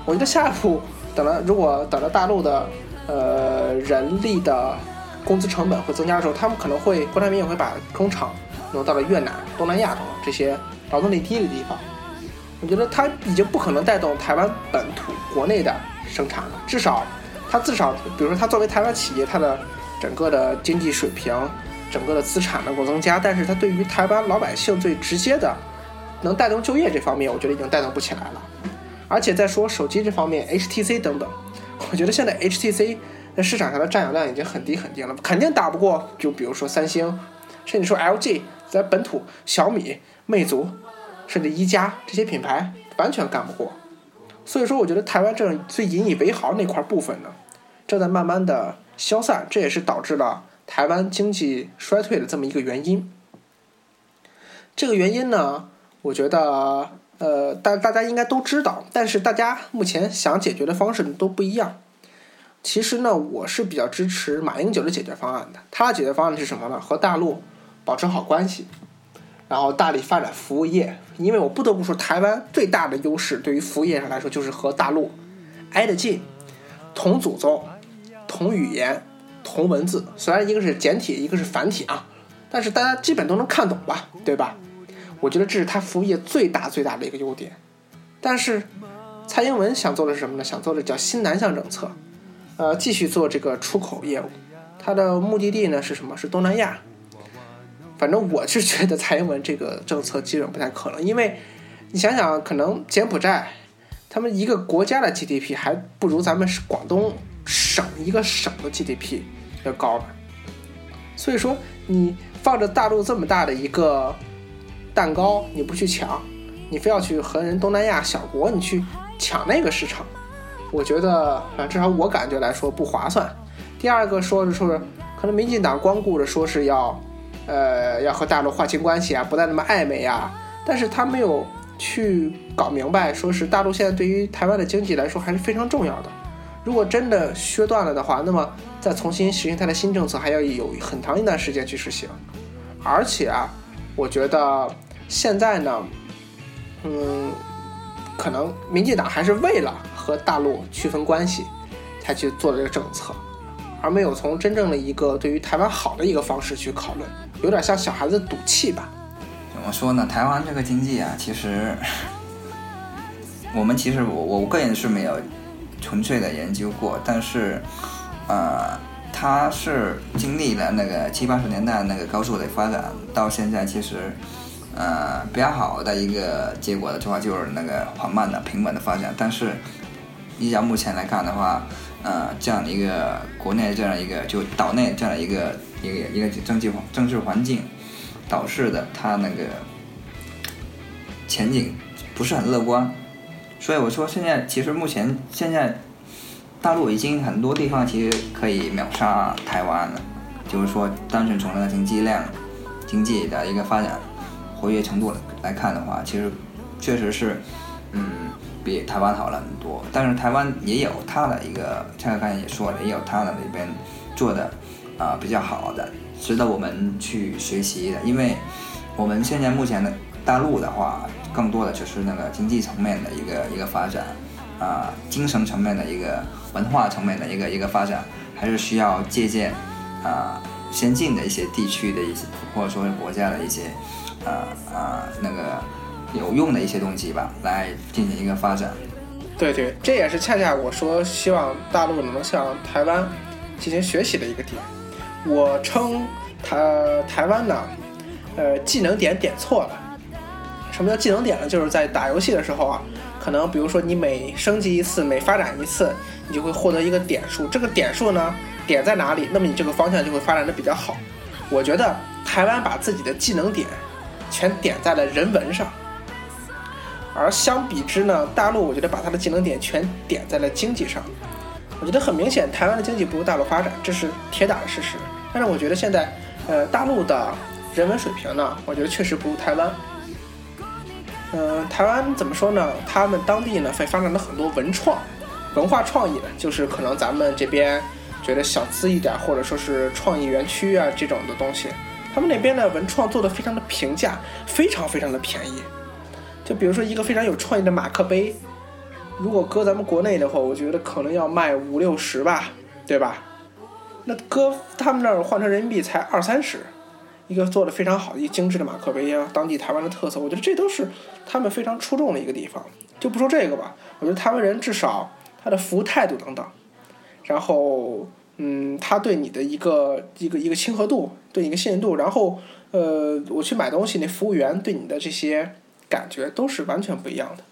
我觉得下一步，等了如果等到大陆的呃人力的工资成本会增加的时候，他们可能会郭台铭也会把工厂挪到了越南、东南亚等这些劳动力低的地方。我觉得他已经不可能带动台湾本土国内的生产了，至少他至少，比如说他作为台湾企业，它的整个的经济水平。整个的资产能够增加，但是它对于台湾老百姓最直接的，能带动就业这方面，我觉得已经带动不起来了。而且再说手机这方面，HTC 等等，我觉得现在 HTC 在市场上的占有量已经很低很低了，肯定打不过。就比如说三星，甚至说 LG 在本土、小米、魅族，甚至一加这些品牌完全干不过。所以说，我觉得台湾这种最引以为豪那块部分呢，正在慢慢的消散，这也是导致了台湾经济衰退的这么一个原因。这个原因呢，我觉得呃，大大家应该都知道，但是大家目前想解决的方式都不一样。其实呢，我是比较支持马英九的解决方案的。他的解决方案是什么呢？和大陆保持好关系，然后大力发展服务业。因为我不得不说，台湾最大的优势对于服务业上来说，就是和大陆挨得近，同祖宗、同语言、同文字。虽然一个是简体，一个是繁体啊，但是大家基本都能看懂吧？对吧？我觉得这是他服务业最大最大的一个优点。但是蔡英文想做的是什么呢？想做的叫新南向政策。呃，继续做这个出口业务，它的目的地呢是什么？是东南亚。反正我是觉得蔡英文这个政策基本不太可能，因为你想想，可能柬埔寨他们一个国家的 GDP 还不如咱们是广东省一个省的 GDP 要高呢。所以说，你放着大陆这么大的一个蛋糕，你不去抢，你非要去和人东南亚小国你去抢那个市场。我觉得啊，至少我感觉来说不划算。第二个说是说，可能民进党光顾着说是要，呃，要和大陆划清关系啊，不再那么暧昧啊，但是他没有去搞明白，说是大陆现在对于台湾的经济来说还是非常重要的。如果真的削断了的话，那么再重新实行它的新政策，还要有很长一段时间去实行。而且啊，我觉得现在呢，嗯，可能民进党还是为了。和大陆区分关系，才去做的这个政策，而没有从真正的一个对于台湾好的一个方式去讨论，有点像小孩子赌气吧？怎么说呢？台湾这个经济啊，其实 我们其实我我个人是没有纯粹的研究过，但是呃，它是经历了那个七八十年代那个高速的发展，到现在其实。呃，比较好的一个结果的话，就是那个缓慢的、平稳的发展，但是。依照目前来看的话，呃，这样的一个国内这样一个就岛内这样一个一个一个政治政治环境导致的，它那个前景不是很乐观。所以我说，现在其实目前现在大陆已经很多地方其实可以秒杀台湾了。就是说，单纯从那个经济量、经济的一个发展活跃程度来看的话，其实确实是，嗯。比台湾好了很多，但是台湾也有它的一个，像刚才也说了，也有它的那边做的啊比较好的，值得我们去学习的。因为我们现在目前的大陆的话，更多的就是那个经济层面的一个一个发展，啊，精神层面的一个文化层面的一个一个发展，还是需要借鉴啊先进的一些地区的一些或者说是国家的一些啊啊那个。有用的一些东西吧，来进行一个发展。对对，这也是恰恰我说希望大陆能向台湾进行学习的一个点。我称台台湾呢，呃，技能点点错了。什么叫技能点呢？就是在打游戏的时候啊，可能比如说你每升级一次，每发展一次，你就会获得一个点数。这个点数呢，点在哪里，那么你这个方向就会发展的比较好。我觉得台湾把自己的技能点全点在了人文上。而相比之呢，大陆我觉得把它的技能点全点在了经济上，我觉得很明显，台湾的经济不如大陆发展，这是铁打的事实。但是我觉得现在，呃，大陆的人文水平呢，我觉得确实不如台湾。嗯，台湾怎么说呢？他们当地呢，会发展了很多文创、文化创意的，就是可能咱们这边觉得小资一点，或者说是创意园区啊这种的东西，他们那边的文创做的非常的平价，非常非常的便宜。就比如说一个非常有创意的马克杯，如果搁咱们国内的话，我觉得可能要卖五六十吧，对吧？那搁他们那儿换成人民币才二三十，一个做的非常好的一个精致的马克杯啊，当地台湾的特色，我觉得这都是他们非常出众的一个地方。就不说这个吧，我觉得台湾人至少他的服务态度等等，然后嗯，他对你的一个一个一个亲和度，对你的信任度，然后呃，我去买东西，那服务员对你的这些。感觉都是完全不一样的，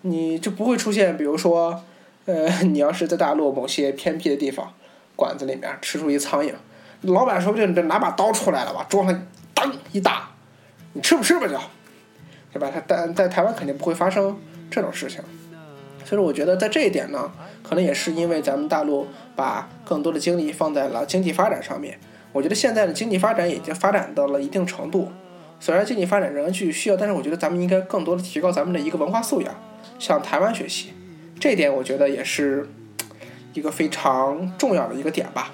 你就不会出现，比如说，呃，你要是在大陆某些偏僻的地方，馆子里面吃出一苍蝇，老板说不定这拿把刀出来了，吧桌上当一打，你吃不吃吧就，对吧？他但在台湾肯定不会发生这种事情，所以说我觉得在这一点呢，可能也是因为咱们大陆把更多的精力放在了经济发展上面。我觉得现在的经济发展已经发展到了一定程度，虽然经济发展仍然继续需要，但是我觉得咱们应该更多的提高咱们的一个文化素养，向台湾学习。这一点我觉得也是一个非常重要的一个点吧。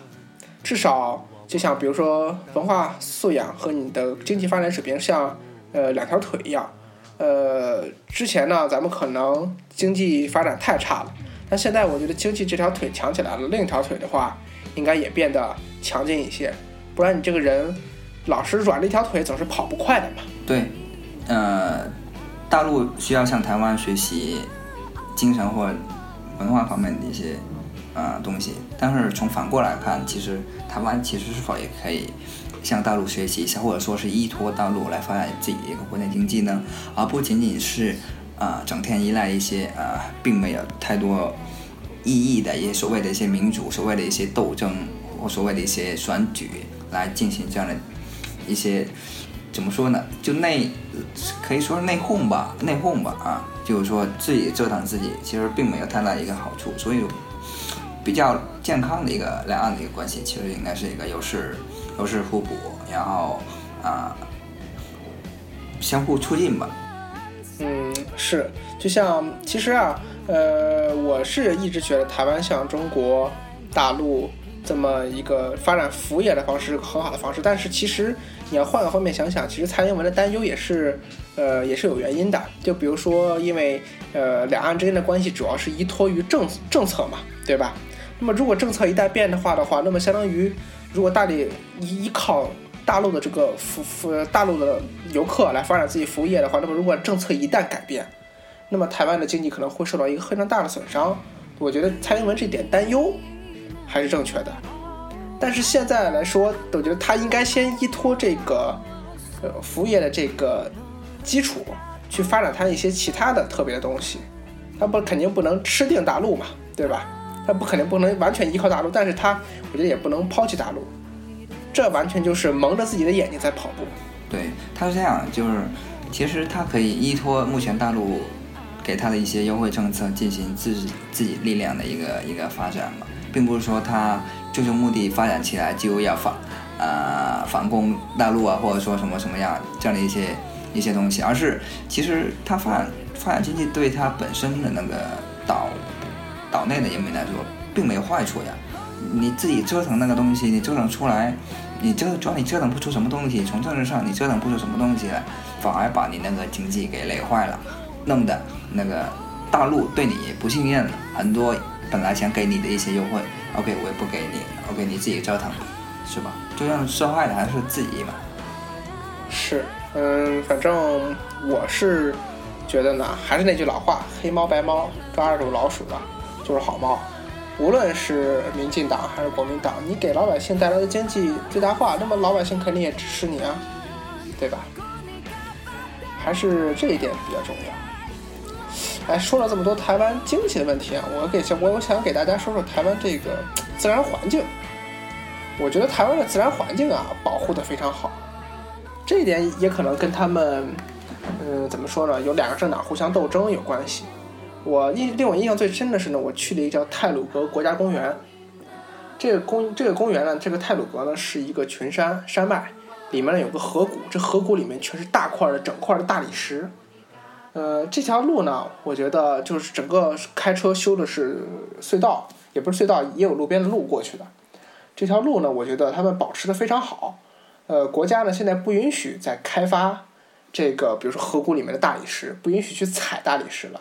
至少就像比如说文化素养和你的经济发展水平像呃两条腿一样。呃，之前呢咱们可能经济发展太差了，但现在我觉得经济这条腿强起来了，另一条腿的话应该也变得强劲一些。不然你这个人老是软了一条腿，总是跑不快的嘛。对，呃，大陆需要向台湾学习精神或文化方面的一些呃东西，但是从反过来看，其实台湾其实是否也可以向大陆学习一下，或者说是依托大陆来发展自己的一个国内经济呢？而不仅仅是啊整天依赖一些呃并没有太多意义的一些所谓的一些民主、所谓的一些斗争或所谓的一些选举。来进行这样的一些怎么说呢？就内可以说是内讧吧，内讧吧啊，就是说自己折腾自己，其实并没有太大一个好处。所以比较健康的一个两岸的一个关系，其实应该是一个优势优势互补，然后啊相互促进吧。嗯，是，就像其实啊，呃，我是一直觉得台湾像中国大陆。这么一个发展服务业的方式是很好的方式，但是其实你要换个方面想想，其实蔡英文的担忧也是，呃，也是有原因的。就比如说，因为呃，两岸之间的关系主要是依托于政政策嘛，对吧？那么如果政策一旦变的话的话，那么相当于如果大理依依靠大陆的这个服服大陆的游客来发展自己服务业的话，那么如果政策一旦改变，那么台湾的经济可能会受到一个非常大的损伤。我觉得蔡英文这点担忧。还是正确的，但是现在来说，我觉得他应该先依托这个，呃，服务业的这个基础去发展他一些其他的特别的东西。他不肯定不能吃定大陆嘛，对吧？他不可能不能完全依靠大陆，但是他我觉得也不能抛弃大陆。这完全就是蒙着自己的眼睛在跑步。对，他是这样，就是其实他可以依托目前大陆给他的一些优惠政策进行自己自己力量的一个一个发展嘛。并不是说他最终目的发展起来就要反，呃反攻大陆啊，或者说什么什么样这样的一些一些东西，而是其实他发展发展经济对他本身的那个岛岛内的人民来说并没有坏处呀。你自己折腾那个东西，你折腾出来，你折主要你折腾不出什么东西，从政治上你折腾不出什么东西来，反而把你那个经济给累坏了，弄得那个大陆对你不信任了很多。本来想给你的一些优惠，OK，我也不给你，OK，你自己折腾，是吧？就让受害的还是自己嘛。是，嗯，反正我是觉得呢，还是那句老话，黑猫白猫抓住老鼠的，就是好猫。无论是民进党还是国民党，你给老百姓带来的经济最大化，那么老百姓肯定也支持你啊，对吧？还是这一点比较重要。哎，说了这么多台湾经济的问题啊，我给我我想给大家说说台湾这个 自然环境。我觉得台湾的自然环境啊，保护的非常好。这一点也可能跟他们，嗯，怎么说呢？有两个政党互相斗争有关系。我印令我印象最深的是呢，我去了一个叫泰鲁格国家公园。这个公这个公园呢，这个泰鲁格呢是一个群山山脉，里面呢有个河谷，这河谷里面全是大块的整块的大理石。呃，这条路呢，我觉得就是整个开车修的是隧道，也不是隧道，也有路边的路过去的。这条路呢，我觉得他们保持的非常好。呃，国家呢现在不允许再开发这个，比如说河谷里面的大理石，不允许去采大理石了。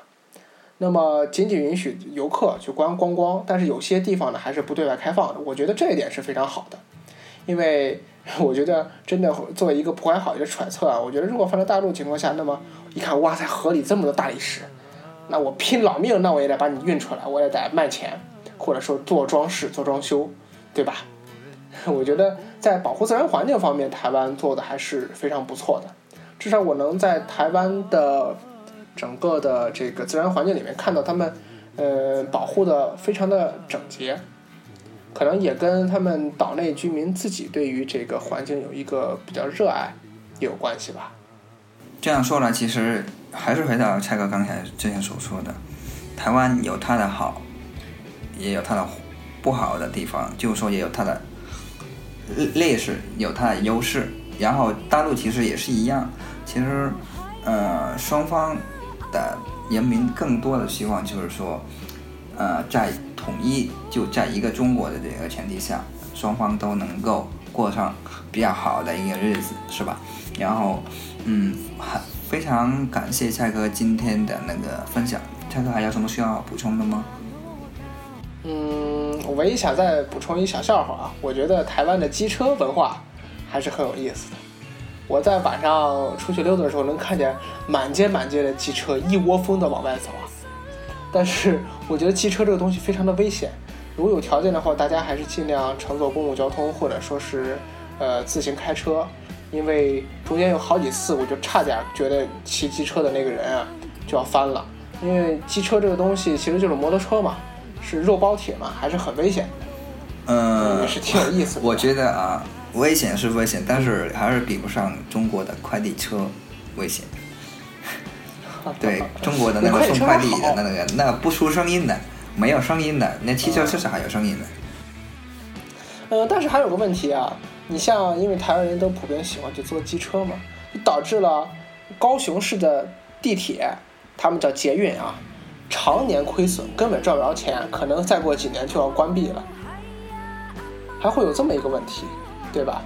那么仅仅允许游客去观观光，但是有些地方呢还是不对外开放的。我觉得这一点是非常好的，因为 我觉得真的作为一个不怀好意的揣测啊，我觉得如果放在大陆情况下，那么。一看，哇塞，河里这么多大理石，那我拼老命，那我也得把你运出来，我也得卖钱，或者说做装饰、做装修，对吧？我觉得在保护自然环境方面，台湾做的还是非常不错的。至少我能在台湾的整个的这个自然环境里面看到他们，呃，保护的非常的整洁。可能也跟他们岛内居民自己对于这个环境有一个比较热爱有关系吧。这样说来，其实还是回到蔡哥刚才之前所说的，台湾有它的好，也有它的不好的地方，就是说也有它的劣势，有它的优势。然后大陆其实也是一样，其实呃双方的人民更多的希望就是说，呃在统一就在一个中国的这个前提下，双方都能够过上比较好的一个日子，是吧？然后。嗯，还非常感谢蔡哥今天的那个分享。蔡哥还有什么需要补充的吗？嗯，我唯一想再补充一小笑话啊，我觉得台湾的机车文化还是很有意思的。我在晚上出去溜达的时候，能看见满街满街的机车一窝蜂的往外走啊。但是我觉得机车这个东西非常的危险，如果有条件的话，大家还是尽量乘坐公共交通，或者说是呃自行开车。因为中间有好几次，我就差点觉得骑机车的那个人啊就要翻了。因为机车这个东西其实就是摩托车嘛，是肉包铁嘛，还是很危险的。嗯，也是挺有意思的。我觉得啊，危险是危险，但是还是比不上中国的快递车危险。对，中国的那个送快递的那个，那不出声音的，没有声音的，那汽车至少还有声音的。呃，但是还有个问题啊。你像，因为台湾人都普遍喜欢去坐机车嘛，导致了高雄市的地铁，他们叫捷运啊，常年亏损，根本赚不着钱，可能再过几年就要关闭了，还会有这么一个问题，对吧？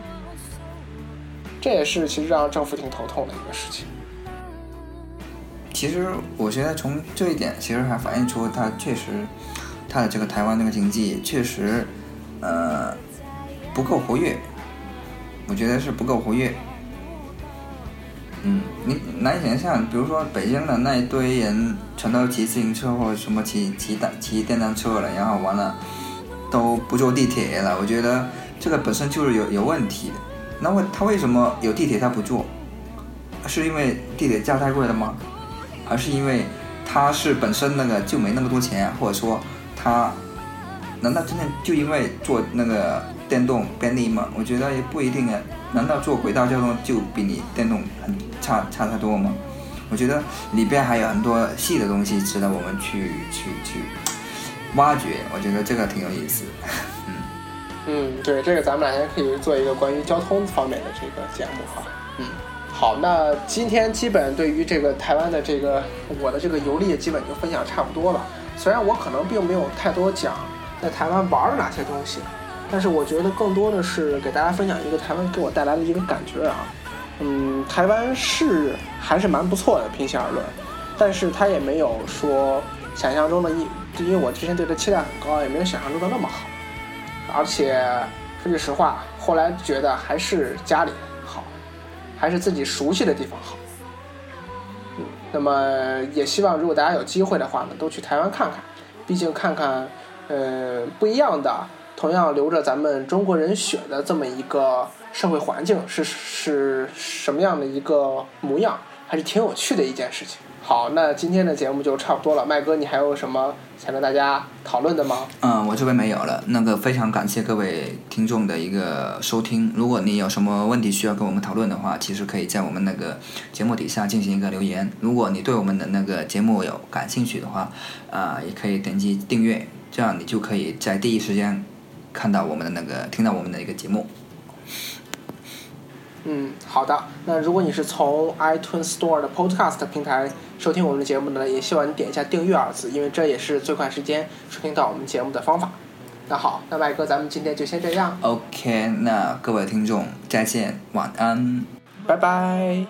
这也是其实让政府挺头痛的一个事情。其实我觉得从这一点，其实还反映出它确实，它的这个台湾这个经济确实，呃，不够活跃。我觉得是不够活跃。嗯，你难以想象，比如说北京的那一堆人全都骑自行车或者什么骑骑单骑电单车了，然后完了都不坐地铁了。我觉得这个本身就是有有问题的。那么他为什么有地铁他不坐？是因为地铁价太贵了吗？还是因为他是本身那个就没那么多钱，或者说他难道真的就因为坐那个？电动便利吗？我觉得也不一定啊。难道坐轨道交通就比你电动很差差太多吗？我觉得里边还有很多细的东西值得我们去去去挖掘。我觉得这个挺有意思。嗯 嗯，对，这个咱们俩也可以做一个关于交通方面的这个节目哈。嗯，好，那今天基本对于这个台湾的这个我的这个游历基本就分享差不多了。虽然我可能并没有太多讲在台湾玩了哪些东西。但是我觉得更多的是给大家分享一个台湾给我带来的一个感觉啊，嗯，台湾是还是蛮不错的，平心而论，但是它也没有说想象中的一，因为我之前对它期待很高，也没有想象中的那么好，而且说句实话，后来觉得还是家里好，还是自己熟悉的地方好，嗯，那么也希望如果大家有机会的话呢，都去台湾看看，毕竟看看，呃，不一样的。同样流着咱们中国人血的这么一个社会环境是是什么样的一个模样，还是挺有趣的一件事情。好，那今天的节目就差不多了。麦哥，你还有什么想跟大家讨论的吗？嗯，我这边没有了。那个非常感谢各位听众的一个收听。如果你有什么问题需要跟我们讨论的话，其实可以在我们那个节目底下进行一个留言。如果你对我们的那个节目有感兴趣的话，啊，也可以点击订阅，这样你就可以在第一时间。看到我们的那个，听到我们的一个节目。嗯，好的。那如果你是从 iTunes Store 的 Podcast 平台收听我们的节目的，也希望你点一下订阅二字，因为这也是最快时间收听到我们节目的方法。那好，那麦哥，咱们今天就先这样。OK，那各位听众再见，晚安，拜拜。